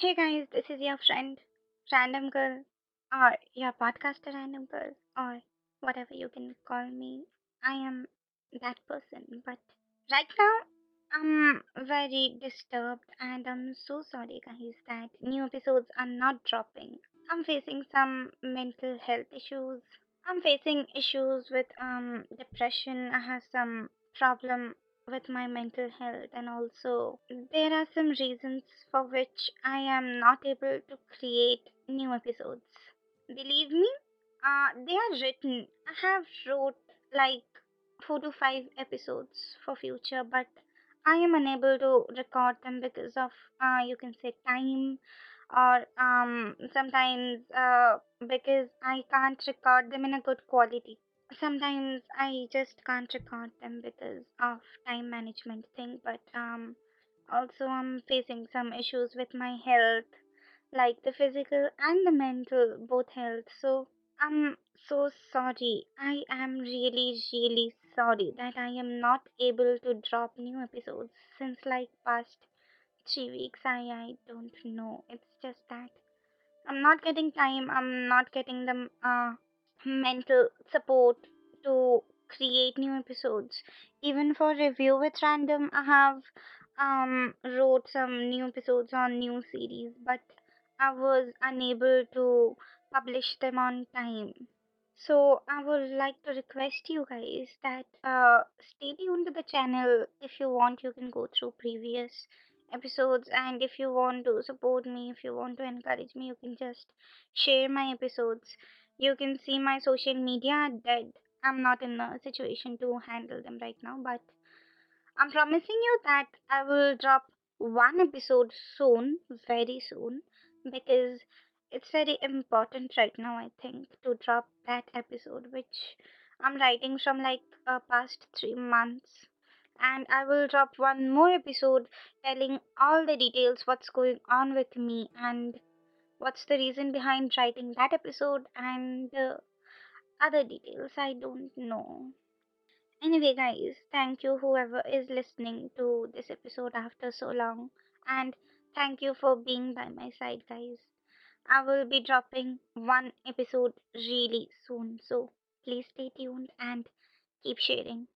Hey guys, this is your friend, Random Girl, or your podcaster Random Girl, or whatever you can call me. I am that person, but right now I'm very disturbed and I'm so sorry, guys, that new episodes are not dropping. I'm facing some mental health issues. I'm facing issues with um depression. I have some problem with my mental health and also there are some reasons for which I am not able to create new episodes. Believe me, uh, they are written. I have wrote like four to five episodes for future, but I am unable to record them because of uh, you can say time or um sometimes uh, because I can't record them in a good quality. Sometimes I just can't record them because of time management thing, but um also I'm facing some issues with my health, like the physical and the mental both health. So I'm so sorry. I am really really sorry that I am not able to drop new episodes since like past 3 weeks. I I don't know. It's just that I'm not getting time. I'm not getting the uh, mental support to create new episodes. Even for review with random, I have um wrote some new episodes on new series, but I was unable to publish them on time. So I would like to request you guys that uh, stay tuned to the channel. If you want, you can go through previous episodes, and if you want to support me, if you want to encourage me, you can just share my episodes. You can see my social media dead. I'm not in a situation to handle them right now, but I'm promising you that I will drop one episode soon, very soon, because it's very important right now, I think, to drop that episode, which I'm writing from like uh, past three months. And I will drop one more episode telling all the details what's going on with me and what's the reason behind writing that episode and uh, other details I don't know. Anyway, guys, thank you whoever is listening to this episode after so long, and thank you for being by my side, guys. I will be dropping one episode really soon, so please stay tuned and keep sharing.